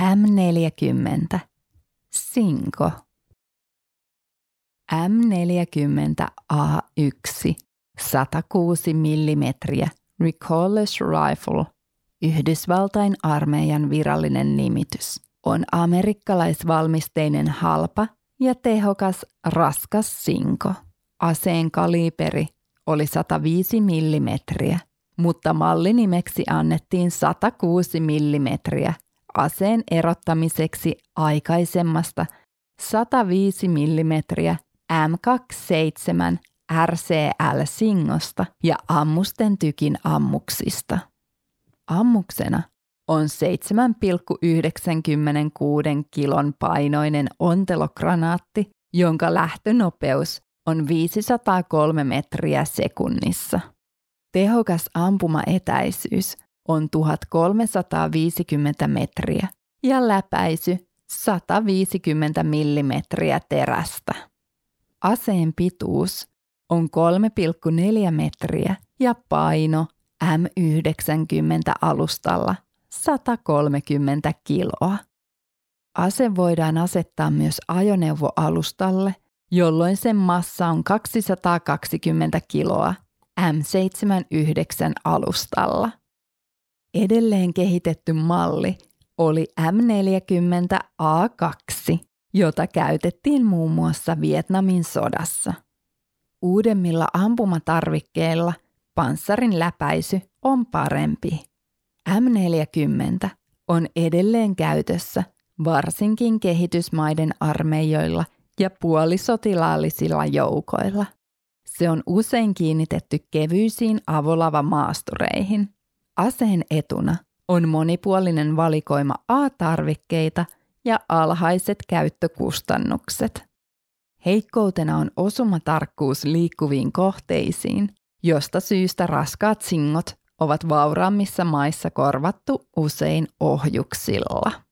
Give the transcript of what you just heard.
M40 Sinko. M40A1 106 mm Recallers Rifle. Yhdysvaltain armeijan virallinen nimitys. On amerikkalaisvalmisteinen halpa ja tehokas raskas sinko. Aseen kaliberi oli 105 mm, mutta mallinimeksi annettiin 106 mm aseen erottamiseksi aikaisemmasta 105 mm M27 RCL-singosta ja ammusten tykin ammuksista. Ammuksena on 7,96 kilon painoinen ontelokranaatti, jonka lähtönopeus on 503 metriä sekunnissa. Tehokas ampumaetäisyys on 1350 metriä ja läpäisy 150 millimetriä terästä. Aseen pituus on 3,4 metriä ja paino M90 alustalla 130 kiloa. Ase voidaan asettaa myös ajoneuvoalustalle, jolloin sen massa on 220 kiloa M79 alustalla. Edelleen kehitetty malli oli M40A2, jota käytettiin muun muassa Vietnamin sodassa. Uudemmilla ampumatarvikkeilla panssarin läpäisy on parempi. M40 on edelleen käytössä varsinkin kehitysmaiden armeijoilla ja puolisotilaallisilla joukoilla. Se on usein kiinnitetty kevyisiin avolavamaastureihin. Aseen etuna on monipuolinen valikoima A-tarvikkeita ja alhaiset käyttökustannukset. Heikkoutena on osumatarkkuus liikkuviin kohteisiin, josta syystä raskaat singot ovat vauraammissa maissa korvattu usein ohjuksilla.